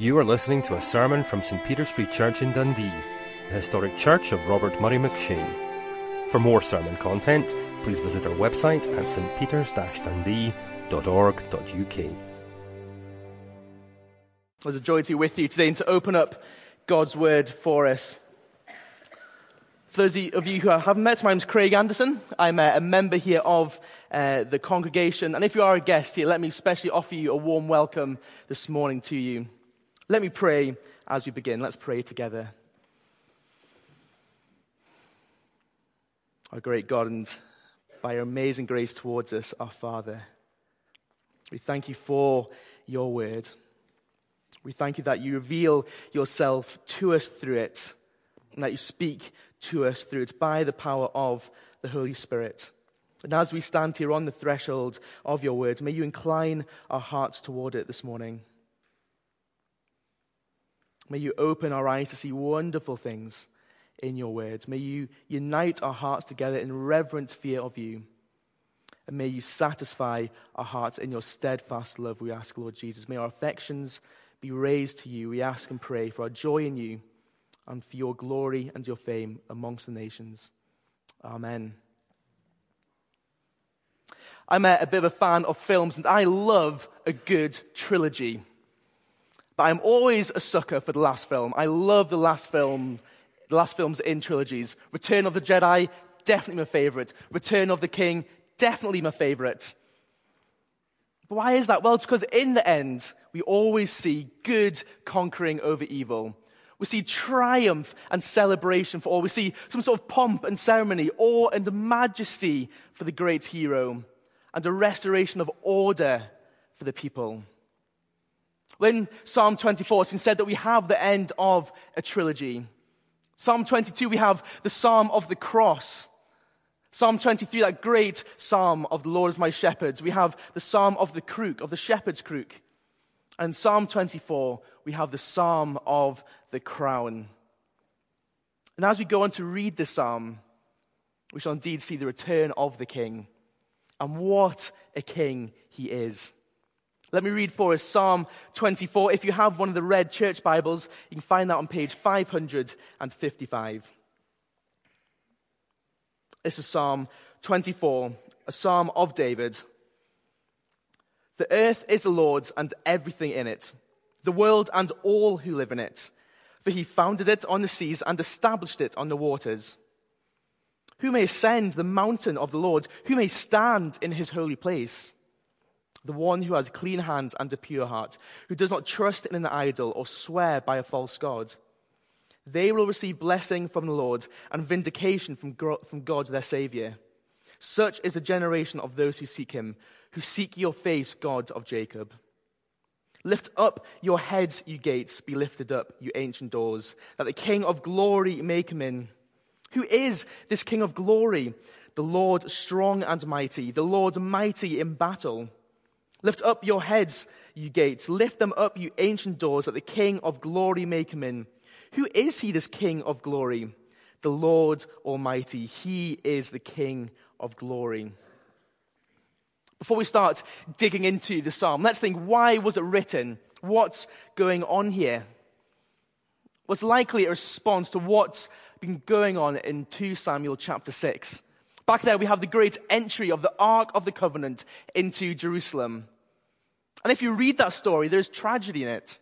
You are listening to a sermon from St Peter's Free Church in Dundee, the historic church of Robert Murray M'Cheyne. For more sermon content, please visit our website at stpeters-dundee.org.uk. It was a joy to be with you today and to open up God's Word for us. For those of you who haven't met, my name is Craig Anderson. I'm a member here of uh, the congregation. And if you are a guest here, let me especially offer you a warm welcome this morning to you. Let me pray as we begin. Let's pray together. Our great God, and by your amazing grace towards us, our Father, we thank you for your word. We thank you that you reveal yourself to us through it, and that you speak to us through it by the power of the Holy Spirit. And as we stand here on the threshold of your word, may you incline our hearts toward it this morning. May you open our eyes to see wonderful things in your words. May you unite our hearts together in reverent fear of you. And may you satisfy our hearts in your steadfast love, we ask, Lord Jesus. May our affections be raised to you, we ask and pray, for our joy in you and for your glory and your fame amongst the nations. Amen. I'm a, a bit of a fan of films, and I love a good trilogy. But I'm always a sucker for the last film. I love the last film, the last films in trilogies. Return of the Jedi, definitely my favorite. Return of the King, definitely my favorite. But why is that? Well, it's because in the end, we always see good conquering over evil. We see triumph and celebration for all. We see some sort of pomp and ceremony, awe and majesty for the great hero, and a restoration of order for the people. In Psalm 24, it's been said that we have the end of a trilogy. Psalm 22, we have the Psalm of the Cross. Psalm 23, that great Psalm of the Lord is my shepherd. We have the Psalm of the crook, of the shepherd's crook. And Psalm 24, we have the Psalm of the crown. And as we go on to read the Psalm, we shall indeed see the return of the King. And what a King he is. Let me read for us Psalm 24. If you have one of the red church Bibles, you can find that on page 555. This is Psalm 24, a psalm of David. The earth is the Lord's and everything in it, the world and all who live in it. For he founded it on the seas and established it on the waters. Who may ascend the mountain of the Lord? Who may stand in his holy place? The one who has clean hands and a pure heart, who does not trust in an idol or swear by a false God. They will receive blessing from the Lord and vindication from God their Savior. Such is the generation of those who seek him, who seek your face, God of Jacob. Lift up your heads, you gates, be lifted up, you ancient doors, that the King of glory may come in. Who is this King of glory? The Lord strong and mighty, the Lord mighty in battle. Lift up your heads, you gates. Lift them up, you ancient doors, that the King of glory may come in. Who is he, this King of glory? The Lord Almighty. He is the King of glory. Before we start digging into the psalm, let's think why was it written? What's going on here? Was likely a response to what's been going on in 2 Samuel chapter 6. Back there, we have the great entry of the Ark of the Covenant into Jerusalem. And if you read that story, there's tragedy in it.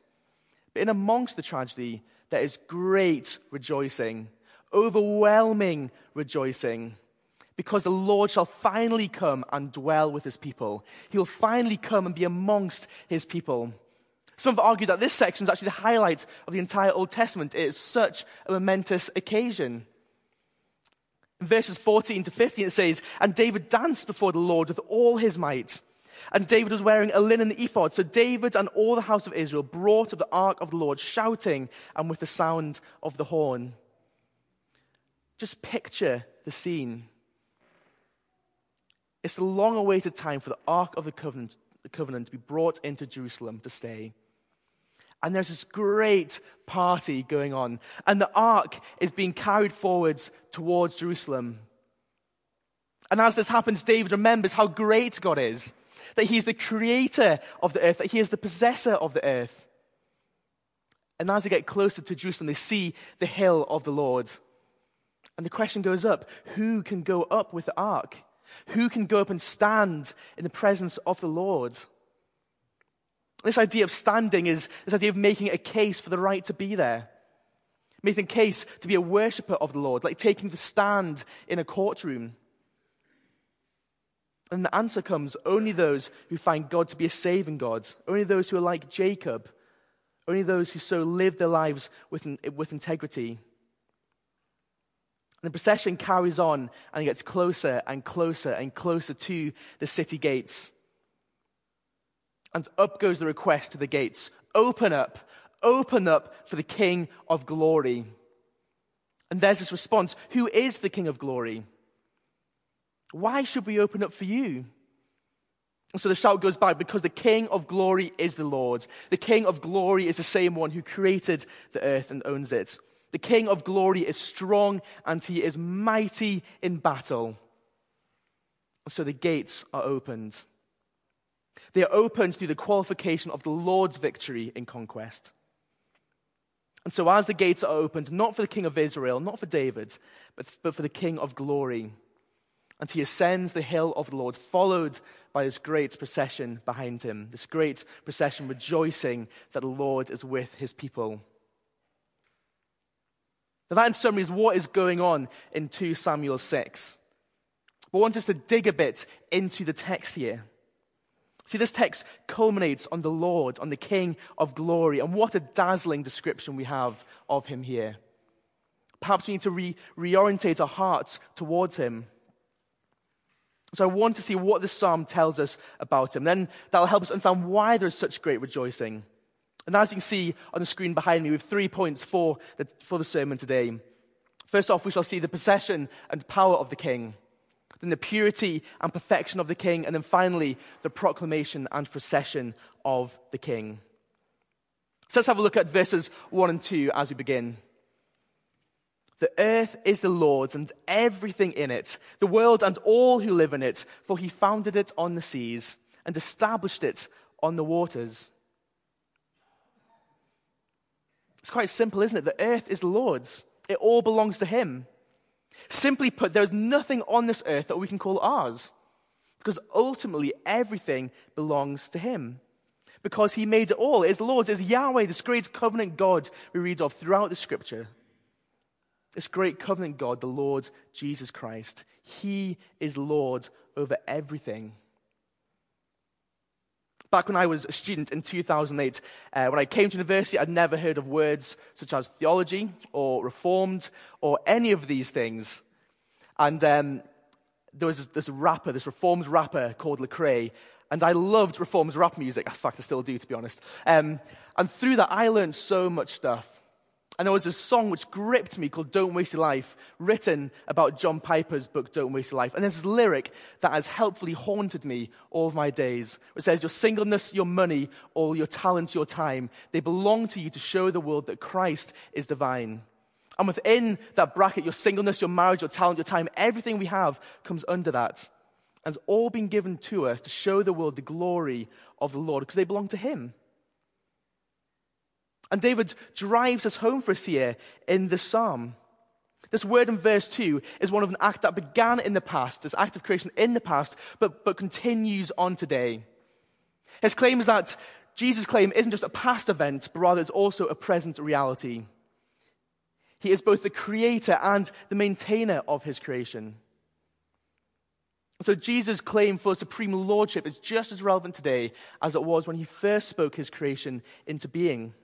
But in amongst the tragedy, there is great rejoicing, overwhelming rejoicing, because the Lord shall finally come and dwell with his people. He will finally come and be amongst his people. Some have argued that this section is actually the highlight of the entire Old Testament. It is such a momentous occasion. In verses 14 to 15, it says, And David danced before the Lord with all his might and David was wearing a linen ephod. So David and all the house of Israel brought of the ark of the Lord, shouting and with the sound of the horn. Just picture the scene. It's the long awaited time for the ark of the covenant, the covenant to be brought into Jerusalem to stay. And there's this great party going on. And the ark is being carried forwards towards Jerusalem. And as this happens, David remembers how great God is that he is the creator of the earth, that he is the possessor of the earth. And as they get closer to Jerusalem, they see the hill of the Lord. And the question goes up who can go up with the ark? Who can go up and stand in the presence of the Lord? This idea of standing is this idea of making a case for the right to be there. Making a case to be a worshiper of the Lord, like taking the stand in a courtroom. And the answer comes only those who find God to be a saving God, only those who are like Jacob, only those who so live their lives with, with integrity. And the procession carries on and gets closer and closer and closer to the city gates. And up goes the request to the gates Open up, open up for the King of glory. And there's this response Who is the King of glory? Why should we open up for you? And so the shout goes back because the King of glory is the Lord. The King of glory is the same one who created the earth and owns it. The King of glory is strong and he is mighty in battle. And so the gates are opened. They are opened through the qualification of the Lord's victory in conquest. And so, as the gates are opened, not for the king of Israel, not for David, but, but for the king of glory, and he ascends the hill of the Lord, followed by this great procession behind him, this great procession rejoicing that the Lord is with his people. Now, that in summary is what is going on in 2 Samuel 6. But want us to dig a bit into the text here. See, this text culminates on the Lord, on the King of glory, and what a dazzling description we have of him here. Perhaps we need to re- reorientate our hearts towards him. So I want to see what this psalm tells us about him. Then that'll help us understand why there's such great rejoicing. And as you can see on the screen behind me, we have three points for the, for the sermon today. First off, we shall see the possession and power of the king then the purity and perfection of the king, and then finally, the proclamation and procession of the king. So let's have a look at verses 1 and 2 as we begin. The earth is the Lord's and everything in it, the world and all who live in it, for he founded it on the seas and established it on the waters. It's quite simple, isn't it? The earth is the Lord's, it all belongs to him. Simply put, there's nothing on this earth that we can call ours. Because ultimately, everything belongs to Him. Because He made it all. It's Lord, it's Yahweh, this great covenant God we read of throughout the scripture. This great covenant God, the Lord Jesus Christ. He is Lord over everything. Back when I was a student in 2008, uh, when I came to university, I'd never heard of words such as theology or reformed or any of these things. And um, there was this, this, rapper, this reformed rapper called Lecrae, and I loved reformed rap music. In fact, I still do, to be honest. Um, and through that, I learned so much stuff. And there was a song which gripped me called Don't Waste Your Life, written about John Piper's book, Don't Waste Your Life. And there's this lyric that has helpfully haunted me all of my days, which says, Your singleness, your money, all your talent, your time, they belong to you to show the world that Christ is divine. And within that bracket, your singleness, your marriage, your talent, your time, everything we have comes under that. And it's all been given to us to show the world the glory of the Lord because they belong to Him. And David drives us home for us here in this psalm. This word in verse 2 is one of an act that began in the past, this act of creation in the past, but, but continues on today. His claim is that Jesus' claim isn't just a past event, but rather it's also a present reality. He is both the creator and the maintainer of his creation. So Jesus' claim for supreme lordship is just as relevant today as it was when he first spoke his creation into being.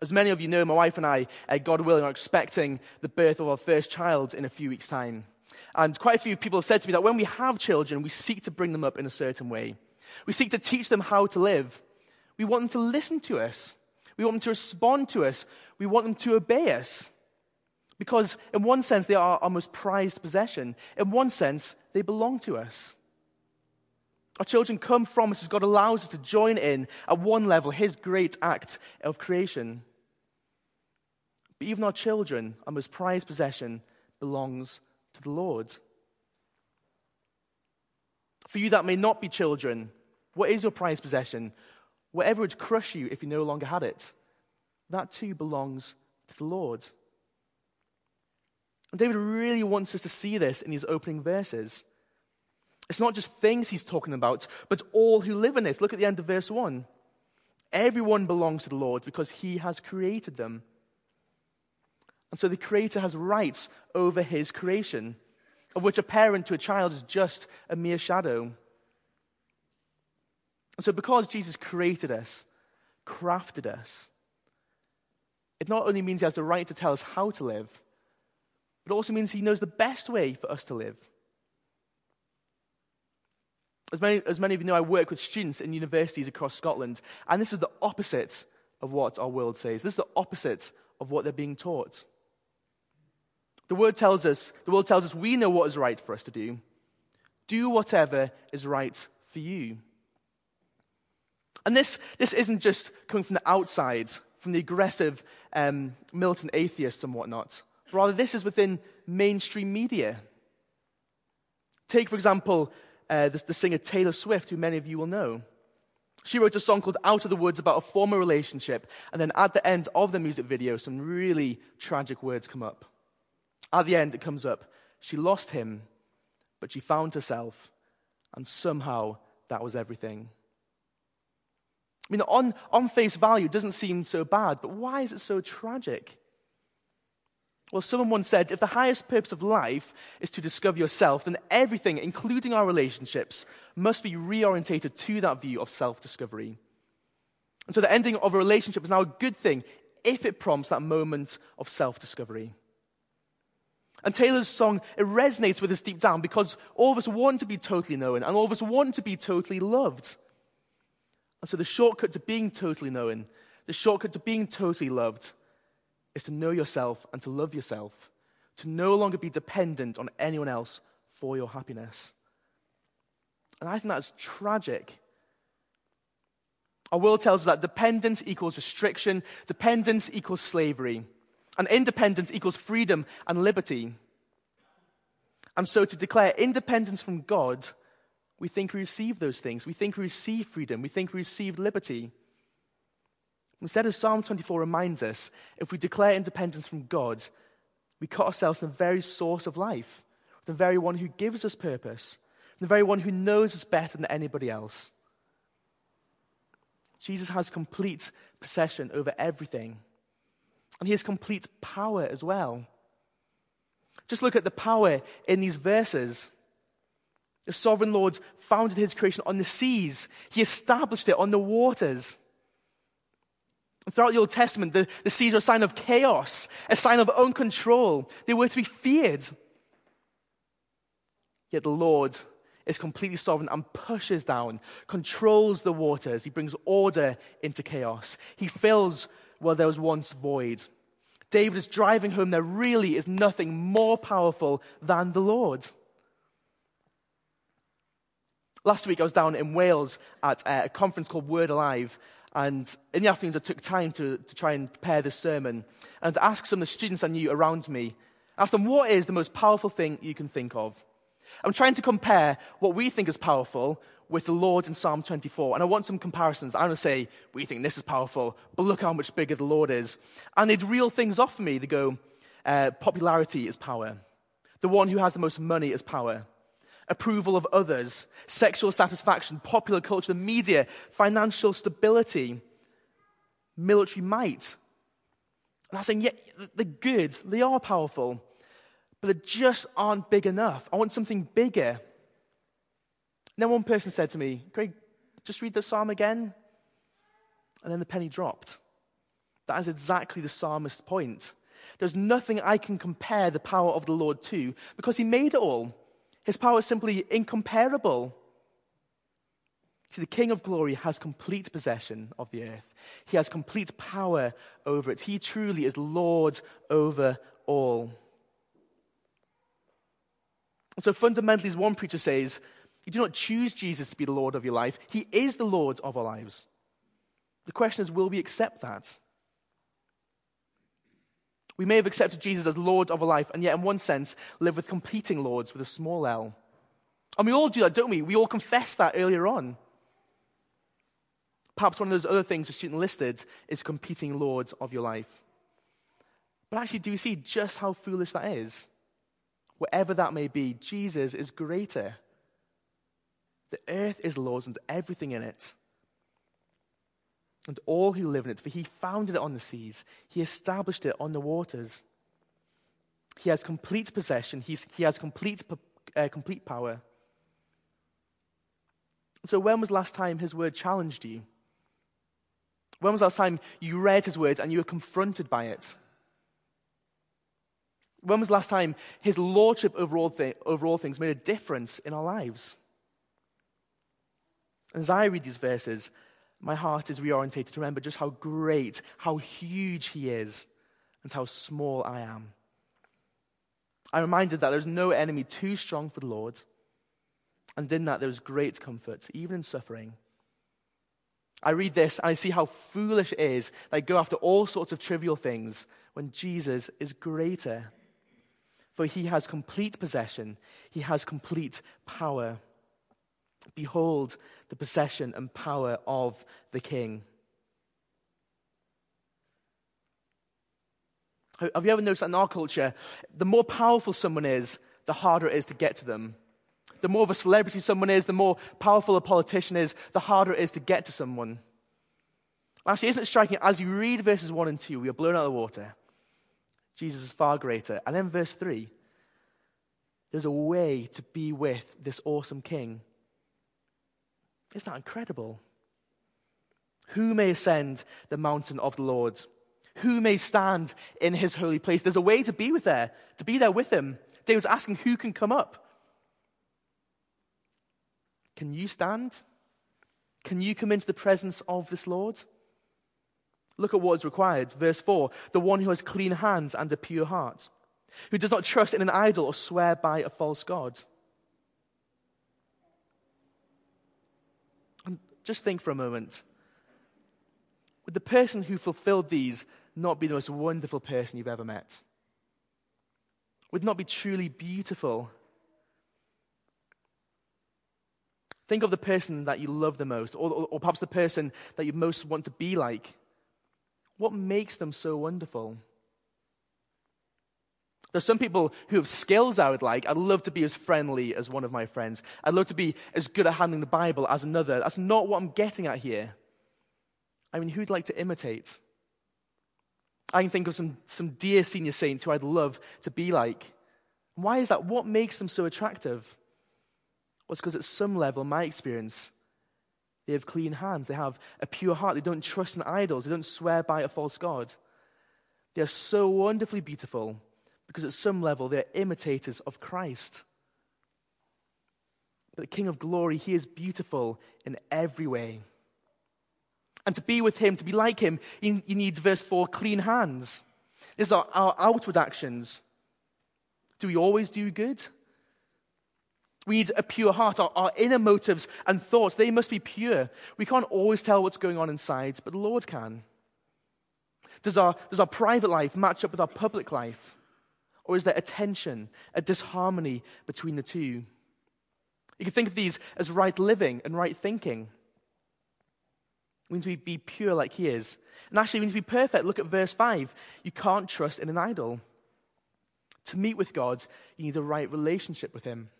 As many of you know, my wife and I, uh, God willing, are expecting the birth of our first child in a few weeks' time. And quite a few people have said to me that when we have children, we seek to bring them up in a certain way. We seek to teach them how to live. We want them to listen to us. We want them to respond to us. We want them to obey us. Because, in one sense, they are our most prized possession. In one sense, they belong to us. Our children come from us as God allows us to join in, at one level, His great act of creation. But even our children, our most prized possession, belongs to the Lord. For you that may not be children, what is your prized possession? whatever would crush you if you no longer had it, that too belongs to the Lord. And David really wants us to see this in his opening verses. It's not just things he's talking about, but all who live in it. Look at the end of verse 1. Everyone belongs to the Lord because he has created them. And so the Creator has rights over his creation, of which a parent to a child is just a mere shadow. And so, because Jesus created us, crafted us, it not only means he has the right to tell us how to live, but also means he knows the best way for us to live. As many, as many of you know, I work with students in universities across Scotland, and this is the opposite of what our world says. This is the opposite of what they're being taught. The word tells us, the world tells us we know what is right for us to do. Do whatever is right for you. And this, this isn't just coming from the outside, from the aggressive um, militant atheists and whatnot. Rather, this is within mainstream media. Take, for example, uh, the, the singer Taylor Swift, who many of you will know. She wrote a song called Out of the Woods about a former relationship, and then at the end of the music video, some really tragic words come up. At the end, it comes up she lost him, but she found herself, and somehow that was everything. I mean, on, on face value, it doesn't seem so bad, but why is it so tragic? Well, someone once said if the highest purpose of life is to discover yourself, then everything, including our relationships, must be reorientated to that view of self discovery. And so the ending of a relationship is now a good thing if it prompts that moment of self discovery. And Taylor's song, it resonates with us deep down because all of us want to be totally known and all of us want to be totally loved. And so the shortcut to being totally known, the shortcut to being totally loved, is to know yourself and to love yourself, to no longer be dependent on anyone else for your happiness. And I think that's tragic. Our world tells us that dependence equals restriction, dependence equals slavery, and independence equals freedom and liberty. And so to declare independence from God, we think we receive those things. We think we receive freedom. We think we receive liberty. Instead, as Psalm 24 reminds us, if we declare independence from God, we cut ourselves from the very source of life, the very one who gives us purpose, the very one who knows us better than anybody else. Jesus has complete possession over everything, and he has complete power as well. Just look at the power in these verses. The sovereign Lord founded his creation on the seas, he established it on the waters. Throughout the Old Testament, the, the seas are a sign of chaos, a sign of uncontrol. They were to be feared. Yet the Lord is completely sovereign and pushes down, controls the waters. He brings order into chaos. He fills where there was once void. David is driving home there really is nothing more powerful than the Lord. Last week I was down in Wales at uh, a conference called Word Alive, and in the afternoons, I took time to, to try and prepare this sermon and to ask some of the students I knew around me, ask them, what is the most powerful thing you can think of? I'm trying to compare what we think is powerful with the Lord in Psalm 24. And I want some comparisons. I'm going to say, we think this is powerful, but look how much bigger the Lord is. And they'd reel things off for me. They go, uh, popularity is power. The one who has the most money is power approval of others, sexual satisfaction, popular culture, the media, financial stability, military might. And I'm saying, yeah, they're good, they are powerful, but they just aren't big enough. I want something bigger. Then one person said to me, Craig, just read the psalm again. And then the penny dropped. That is exactly the psalmist's point. There's nothing I can compare the power of the Lord to because he made it all. His power is simply incomparable. See, the King of glory has complete possession of the earth. He has complete power over it. He truly is Lord over all. So, fundamentally, as one preacher says, you do not choose Jesus to be the Lord of your life, He is the Lord of our lives. The question is, will we accept that? We may have accepted Jesus as Lord of our life, and yet, in one sense, live with competing lords with a small l. And we all do that, don't we? We all confess that earlier on. Perhaps one of those other things the student listed is competing lords of your life. But actually, do you see just how foolish that is? Whatever that may be, Jesus is greater. The earth is Lord's and everything in it, and all who live in it, for he founded it on the seas, he established it on the waters. He has complete possession, He's, he has complete, uh, complete power. So, when was last time his word challenged you? When was last time you read his word and you were confronted by it? When was last time his lordship over all, th- over all things made a difference in our lives? As I read these verses, my heart is reorientated to remember just how great, how huge he is, and how small I am. I'm reminded that there's no enemy too strong for the Lord, and in that there is great comfort, even in suffering. I read this and I see how foolish it is that I go after all sorts of trivial things when Jesus is greater. For he has complete possession, he has complete power. Behold the possession and power of the king. Have you ever noticed that in our culture, the more powerful someone is, the harder it is to get to them? The more of a celebrity someone is, the more powerful a politician is, the harder it is to get to someone. Actually, isn't it striking? As you read verses 1 and 2, we are blown out of the water. Jesus is far greater. And then verse 3, there's a way to be with this awesome king. Isn't that incredible? Who may ascend the mountain of the Lord? Who may stand in his holy place? There's a way to be with there, to be there with him. David's asking who can come up. Can you stand? Can you come into the presence of this Lord? Look at what is required. Verse 4 the one who has clean hands and a pure heart, who does not trust in an idol or swear by a false God. And just think for a moment. Would the person who fulfilled these not be the most wonderful person you've ever met? Would not be truly beautiful Think of the person that you love the most, or, or, or, perhaps the person that you most want to be like. What makes them so wonderful? There's some people who have skills I would like. I'd love to be as friendly as one of my friends. I'd love to be as good at handling the Bible as another. That's not what I'm getting at here. I mean, who'd like to imitate? I can think of some, some dear senior saints who I'd love to be like. Why is that? What makes them so attractive? Well, it's because at some level, my experience, they have clean hands. They have a pure heart. They don't trust in idols. They don't swear by a false God. They are so wonderfully beautiful because at some level, they're imitators of Christ. But the King of glory, he is beautiful in every way. And to be with him, to be like him, you, need, verse 4, clean hands. These are our outward actions. Do we always do good? We need a pure heart. Our, our, inner motives and thoughts, they must be pure. We can't always tell what's going on inside, but the Lord can. Does our, does our private life match up with our public life? Or is there a tension, a disharmony between the two? You can think of these as right living and right thinking. Means we need to be pure like he is. And actually, we need to be perfect. Look at verse 5. You can't trust in an idol. To meet with God, you need a right relationship with him.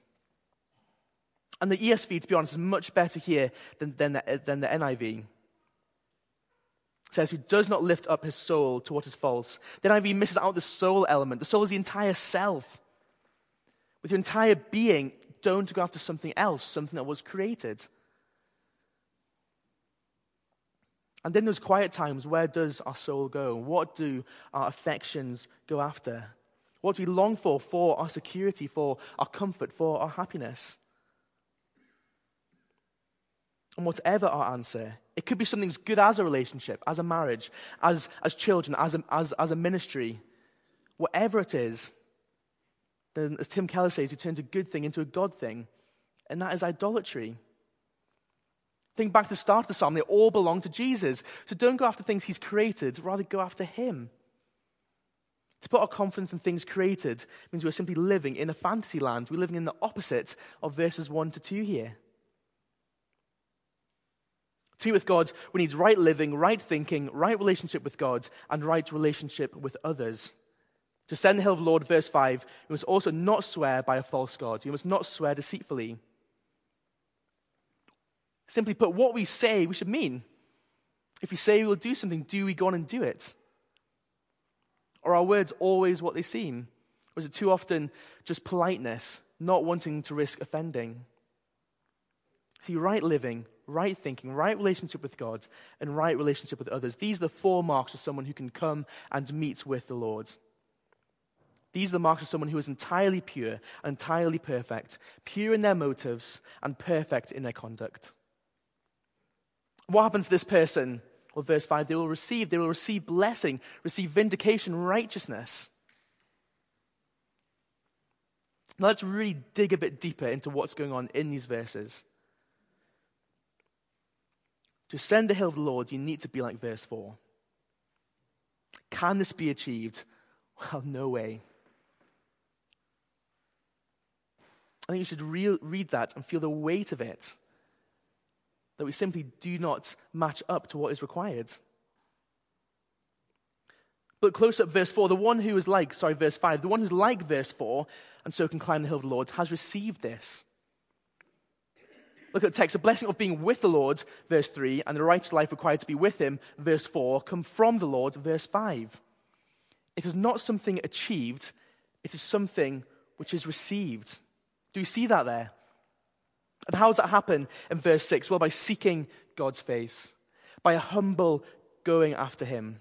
And the ESV, to be honest, is much better here than, than, the, than the NIV. Says, who does not lift up his soul to what is false. The NIV misses out the soul element. The soul is the entire self. With your entire being, don't go after something else, something that was created. And in those quiet times, where does our soul go? What do our affections go after? What do we long for for our security, for our comfort, for our happiness? And whatever our answer, it could be something as good as a relationship, as a marriage, as, as children, as a, as, as a ministry. Whatever it is, then as Tim Keller says, you turn a good thing into a God thing. And that is idolatry. Think back to the start of the psalm, they all belong to Jesus. So don't go after things he's created, rather go after him. To put our confidence in things created means we're simply living in a fantasy land. We're living in the opposite of verses 1 to 2 here. To be with God, we need right living, right thinking, right relationship with God, and right relationship with others. To send the hill of the Lord, verse 5, you must also not swear by a false God. You must not swear deceitfully. Simply put, what we say, we should mean. If we say we will do something, do we go on and do it? Are our words always what they seem? Or is it too often just politeness, not wanting to risk offending? See, right living, right thinking, right relationship with God, and right relationship with others. These are the four marks of someone who can come and meet with the Lord. These are the marks of someone who is entirely pure, entirely perfect, pure in their motives, and perfect in their conduct. What happens to this person? Well, verse 5 they will receive, they will receive blessing, receive vindication, righteousness. Now let's really dig a bit deeper into what's going on in these verses. To ascend the hill of the Lord, you need to be like verse 4. Can this be achieved? Well, no way. I think you should re- read that and feel the weight of it. That we simply do not match up to what is required. But close up, verse 4. The one who is like, sorry, verse 5, the one who's like verse 4 and so can climb the hill of the Lord has received this. Look at the text. The blessing of being with the Lord, verse 3, and the righteous life required to be with him, verse 4, come from the Lord, verse 5. It is not something achieved, it is something which is received. Do you see that there? And how does that happen in verse 6? Well, by seeking God's face, by a humble going after him.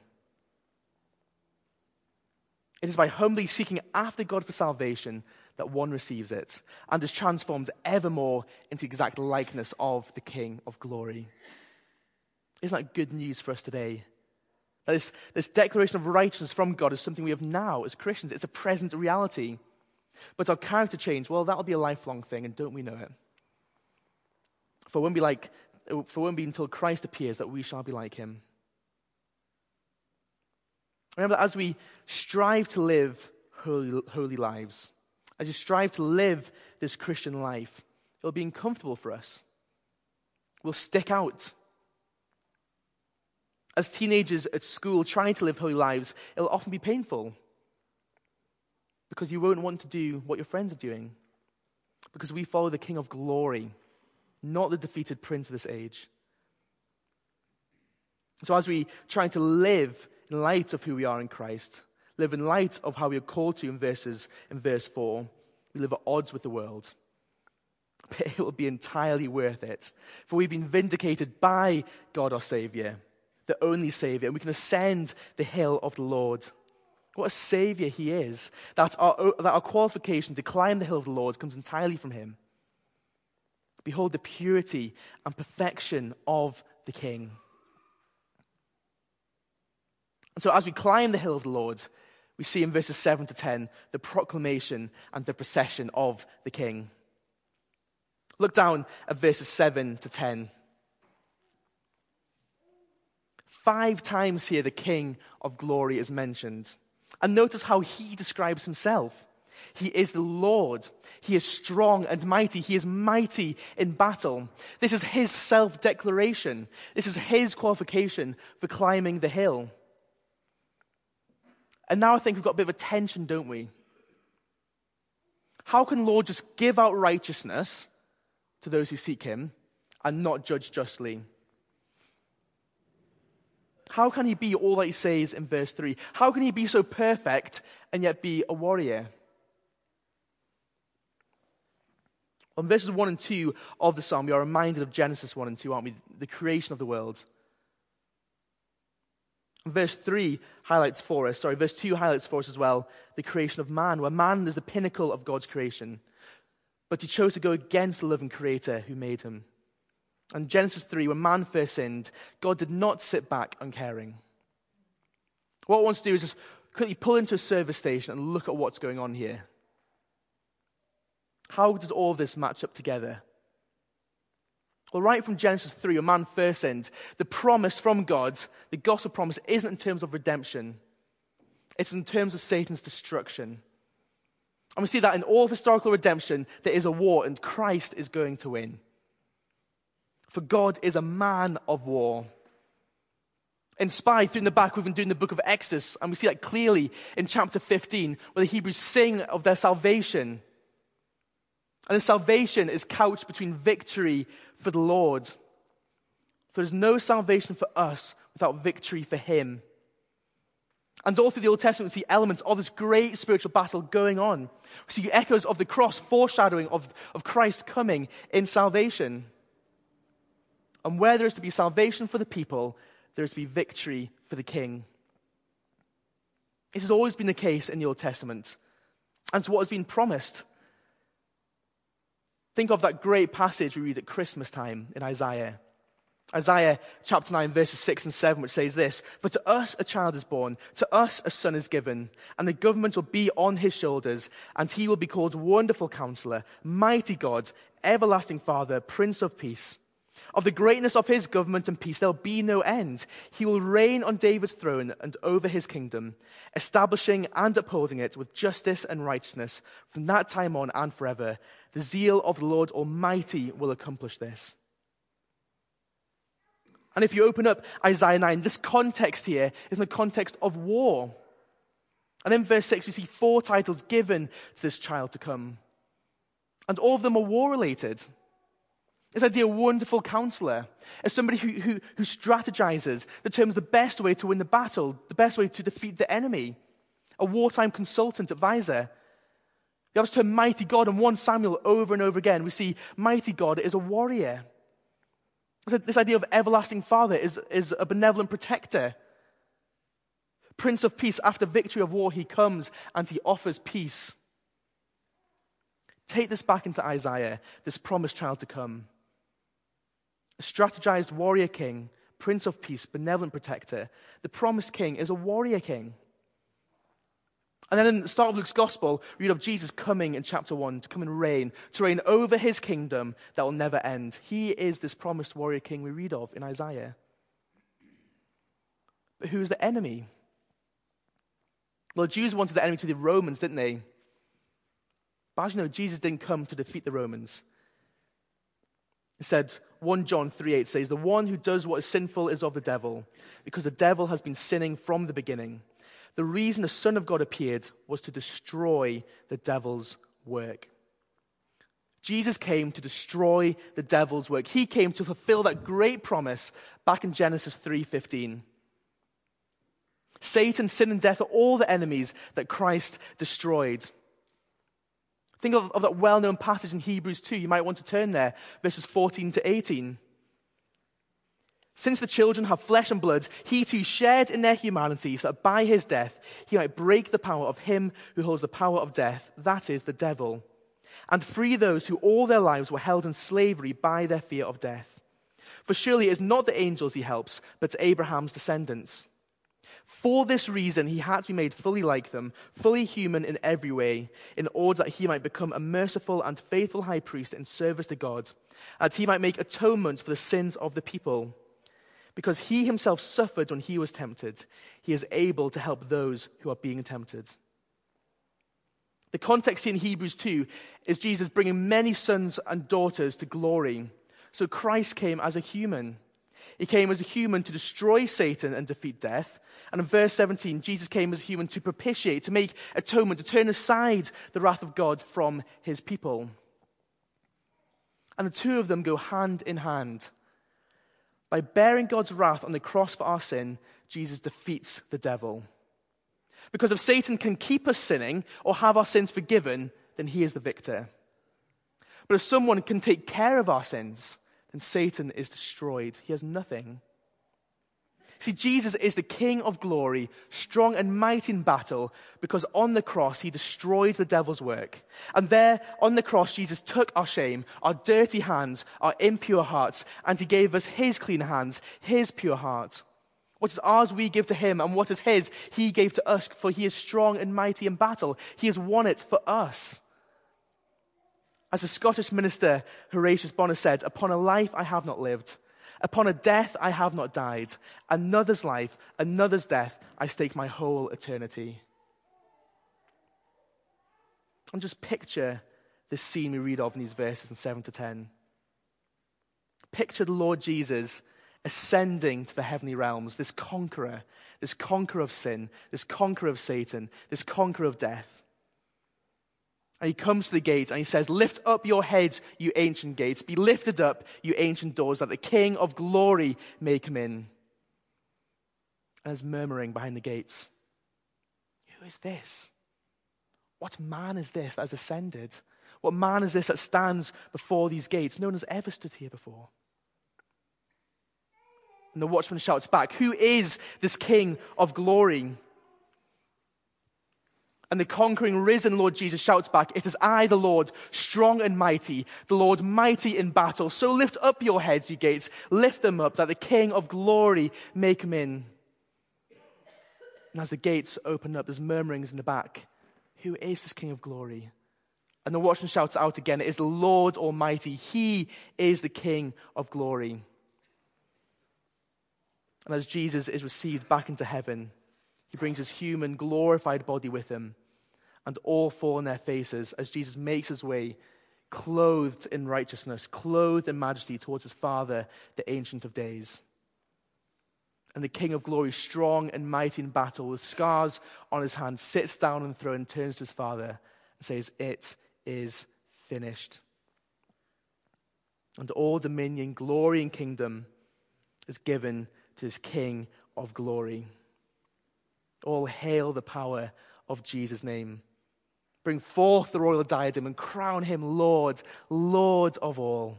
It is by humbly seeking after God for salvation that one receives it and is transformed evermore into exact likeness of the King of glory. Isn't that good news for us today? That this, this declaration of righteousness from God is something we have now as Christians. It's a present reality. But our character change, well, that'll be a lifelong thing, and don't we know it? For when we like, for when we until Christ appears that we shall be like him. Remember, as we strive to live holy, holy lives, as you strive to live this Christian life, it'll be uncomfortable for us. We'll stick out. As teenagers at school trying to live holy lives, it'll often be painful because you won't want to do what your friends are doing. Because we follow the King of glory, not the defeated prince of this age. So, as we try to live in light of who we are in Christ, live in light of how we are called to in verses in verse 4, we live at odds with the world. But it will be entirely worth it. For we've been vindicated by God our Savior, the only Savior, and we can ascend the hill of the Lord. What a Savior He is. That our, that our qualification to climb the hill of the Lord comes entirely from Him. Behold the purity and perfection of the King. And so, as we climb the hill of the Lord, we see in verses 7 to 10 the proclamation and the procession of the king. Look down at verses 7 to 10. Five times here the king of glory is mentioned. And notice how he describes himself. He is the Lord. He is strong and mighty. He is mighty in battle. This is his self declaration. This is his qualification for climbing the hill. And now I think we've got a bit of a tension, don't we? How can Lord just give out righteousness to those who seek him and not judge justly? How can he be all that he says in verse 3? How can he be so perfect and yet be a warrior? On verses 1 and 2 of the psalm, we are reminded of Genesis 1 and 2, aren't we? The creation of the world. Verse 3 highlights for us, sorry, verse 2 highlights for us as well the creation of man, where man is the pinnacle of God's creation. But he chose to go against the loving creator who made him. And Genesis 3, when man first sinned, God did not sit back uncaring. What I want to do is just quickly pull into a service station and look at what's going on here. How does all this match up together? Well, right from Genesis 3, when man first sinned, the promise from God, the gospel promise, isn't in terms of redemption, it's in terms of Satan's destruction. And we see that in all of historical redemption, there is a war, and Christ is going to win. For God is a man of war. In Inspired through in the back, we've been doing the book of Exodus, and we see that clearly in chapter 15, where the Hebrews sing of their salvation. And the salvation is couched between victory for the Lord. There's no salvation for us without victory for Him. And all through the Old Testament, we see elements of this great spiritual battle going on. We see echoes of the cross, foreshadowing of, of Christ coming in salvation. And where there is to be salvation for the people, there is to be victory for the king. This has always been the case in the Old Testament. And it's what has been promised. Think of that great passage we read at Christmas time in Isaiah. Isaiah chapter 9, verses 6 and 7, which says this For to us a child is born, to us a son is given, and the government will be on his shoulders, and he will be called Wonderful Counselor, Mighty God, Everlasting Father, Prince of Peace. Of the greatness of his government and peace, there'll be no end. He will reign on David's throne and over his kingdom, establishing and upholding it with justice and righteousness from that time on and forever. The zeal of the Lord Almighty will accomplish this. And if you open up Isaiah 9, this context here is in the context of war. And in verse 6, we see four titles given to this child to come. And all of them are war related. This idea wonderful counselor, as somebody who, who, who strategizes, determines the best way to win the battle, the best way to defeat the enemy, a wartime consultant, advisor. You have to mighty God, and 1 Samuel over and over again, we see mighty God is a warrior. So This idea of everlasting father is, is a benevolent protector. Prince of peace, after victory of war, he comes and he offers peace. Take this back into Isaiah, this promised child to come. A strategized warrior king, prince of peace, benevolent protector. The promised king is a warrior king. And then in the start of Luke's gospel, we read of Jesus coming in chapter 1 to come and reign, to reign over his kingdom that will never end. He is this promised warrior king we read of in Isaiah. But who is the enemy? Well, Jews wanted the enemy to be the Romans, didn't they? But as you know, Jesus didn't come to defeat the Romans. He said, 1 John 3 8 says, The one who does what is sinful is of the devil, because the devil has been sinning from the beginning. The reason the Son of God appeared was to destroy the devil's work. Jesus came to destroy the devil's work. He came to fulfill that great promise back in Genesis 3:15. Satan, sin, and death are all the enemies that Christ destroyed. Think of, of that well known passage in Hebrews 2. You might want to turn there, verses 14 to 18. Since the children have flesh and blood, he too shared in their humanity, so that by his death he might break the power of him who holds the power of death, that is, the devil, and free those who all their lives were held in slavery by their fear of death. For surely it is not the angels he helps, but Abraham's descendants. For this reason, he had to be made fully like them, fully human in every way, in order that he might become a merciful and faithful high priest in service to God, that he might make atonement for the sins of the people because he himself suffered when he was tempted, he is able to help those who are being tempted. The context in Hebrews 2 is Jesus bringing many sons and daughters to glory. So Christ came as a human. He came as a human to destroy Satan and defeat death. And in verse 17, Jesus came as a human to propitiate, to make atonement, to turn aside the wrath of God from his people. And the two of them go hand in hand. By bearing God's wrath on the cross for our sin, Jesus defeats the devil. Because if Satan can keep us sinning or have our sins forgiven, then he is the victor. But if someone can take care of our sins, then Satan is destroyed. He has nothing. See, Jesus is the King of glory, strong and mighty in battle, because on the cross he destroys the devil's work. And there, on the cross, Jesus took our shame, our dirty hands, our impure hearts, and he gave us his clean hands, his pure heart. What is ours we give to him, and what is his he gave to us, for he is strong and mighty in battle. He has won it for us. As the Scottish minister Horatius Bonar said, Upon a life I have not lived Upon a death I have not died. Another's life, another's death, I stake my whole eternity. And just picture this scene we read of in these verses in 7 to 10. Picture the Lord Jesus ascending to the heavenly realms, this conqueror, this conqueror of sin, this conqueror of Satan, this conqueror of death. And he comes to the gates and he says, Lift up your heads, you ancient gates. Be lifted up, you ancient doors, that the King of glory may come in. And there's murmuring behind the gates. Who is this? What man is this that has ascended? What man is this that stands before these gates? No one has ever stood here before. And the watchman shouts back, Who is this King of glory? And the conquering, risen Lord Jesus shouts back, It is I, the Lord, strong and mighty, the Lord mighty in battle. So lift up your heads, you gates, lift them up, that the King of glory may come in. And as the gates open up, there's murmurings in the back. Who is this King of glory? And the watchman shouts out again, It is the Lord Almighty. He is the King of glory. And as Jesus is received back into heaven, he brings his human, glorified body with him, and all fall on their faces as Jesus makes his way, clothed in righteousness, clothed in majesty towards his Father, the Ancient of Days. And the King of Glory, strong and mighty in battle, with scars on his hands, sits down on the throne, and turns to his Father, and says, It is finished. And all dominion, glory, and kingdom is given to this King of glory. All hail the power of Jesus' name. Bring forth the royal diadem and crown him Lord, Lord of all.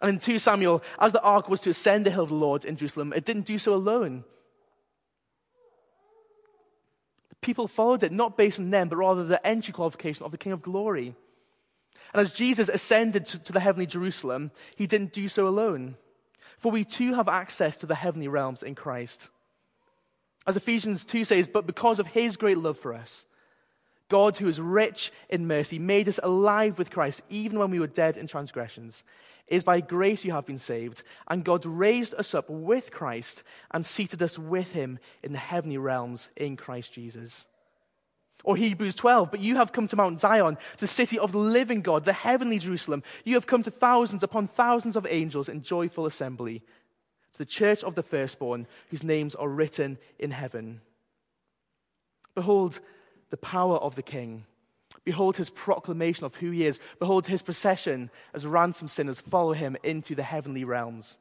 And in 2 Samuel, as the ark was to ascend the hill of the Lord in Jerusalem, it didn't do so alone. The people followed it not based on them, but rather the entry qualification of the King of Glory. And as Jesus ascended to, to the heavenly Jerusalem, he didn't do so alone. For we too have access to the heavenly realms in Christ. As Ephesians 2 says, but because of his great love for us, God, who is rich in mercy, made us alive with Christ even when we were dead in transgressions. It is by grace you have been saved, and God raised us up with Christ and seated us with him in the heavenly realms in Christ Jesus. Or Hebrews 12, but you have come to Mount Zion, the city of the living God, the heavenly Jerusalem. You have come to thousands upon thousands of angels in joyful assembly, to the church of the firstborn, whose names are written in heaven. Behold the power of the King. Behold his proclamation of who he is. Behold his procession as ransom sinners follow him into the heavenly realms.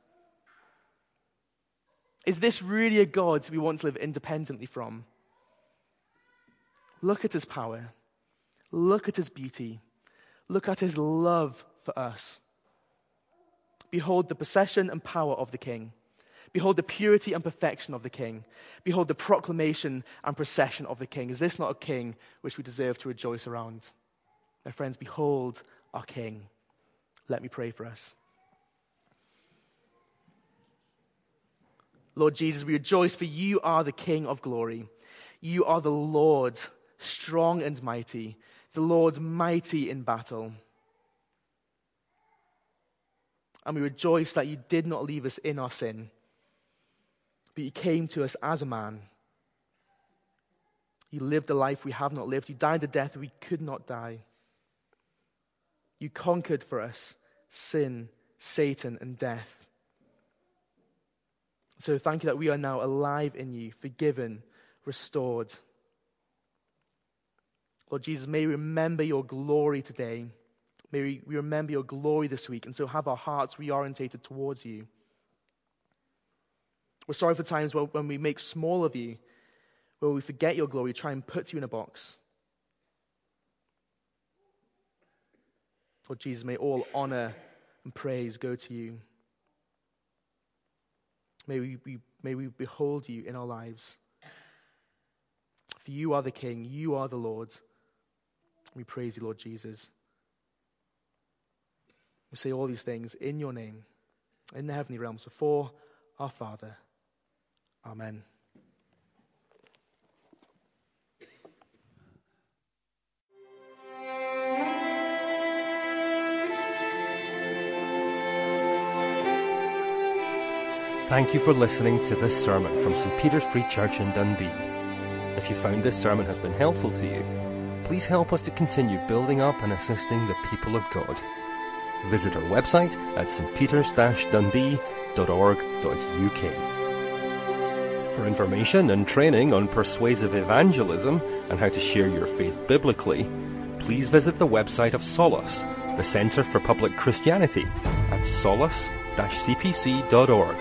Is this really a God we want to live independently from? Look at his power. Look at his beauty. Look at his love for us. Behold the possession and power of the king. Behold the purity and perfection of the king. Behold the proclamation and procession of the king. Is this not a king which we deserve to rejoice around? My friends, behold our king. Let me pray for us. Lord Jesus, we rejoice for you are the King of glory. You are the Lord strong and mighty, the Lord mighty in battle. And we rejoice that you did not leave us in our sin, but he came to us as a man. He lived the life we have not lived. He died the death we could not die. You conquered for us sin, Satan, and death. So thank you that we are now alive in you, forgiven, restored. Lord Jesus, may we remember your glory today. May we remember your glory this week, and so have our hearts reorientated towards you. We're sorry for times when we make small of you, where we forget your glory, try and put you in a box. Lord Jesus, may all honor and praise go to you. May we, we, may we behold you in our lives. For you are the King, you are the Lord. We praise you, Lord Jesus. We say all these things in your name, in the heavenly realms, before our Father. Amen. Thank you for listening to this sermon from St. Peter's Free Church in Dundee. If you found this sermon has been helpful to you, please help us to continue building up and assisting the people of God. visit our website at stpeters-dundee.org.uk. For information and training on persuasive evangelism and how to share your faith biblically, please visit the website of Solas, the Centre for Public Christianity, at solas-cpc.org.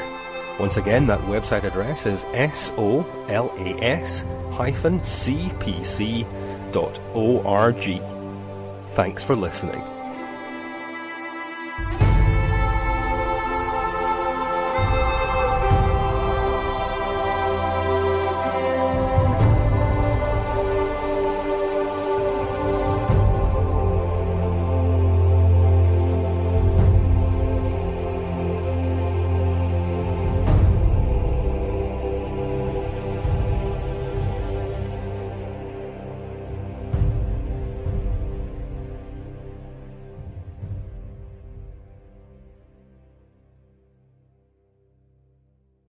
Once again, that website address is solas hyphen cpc dot org. Thanks for listening.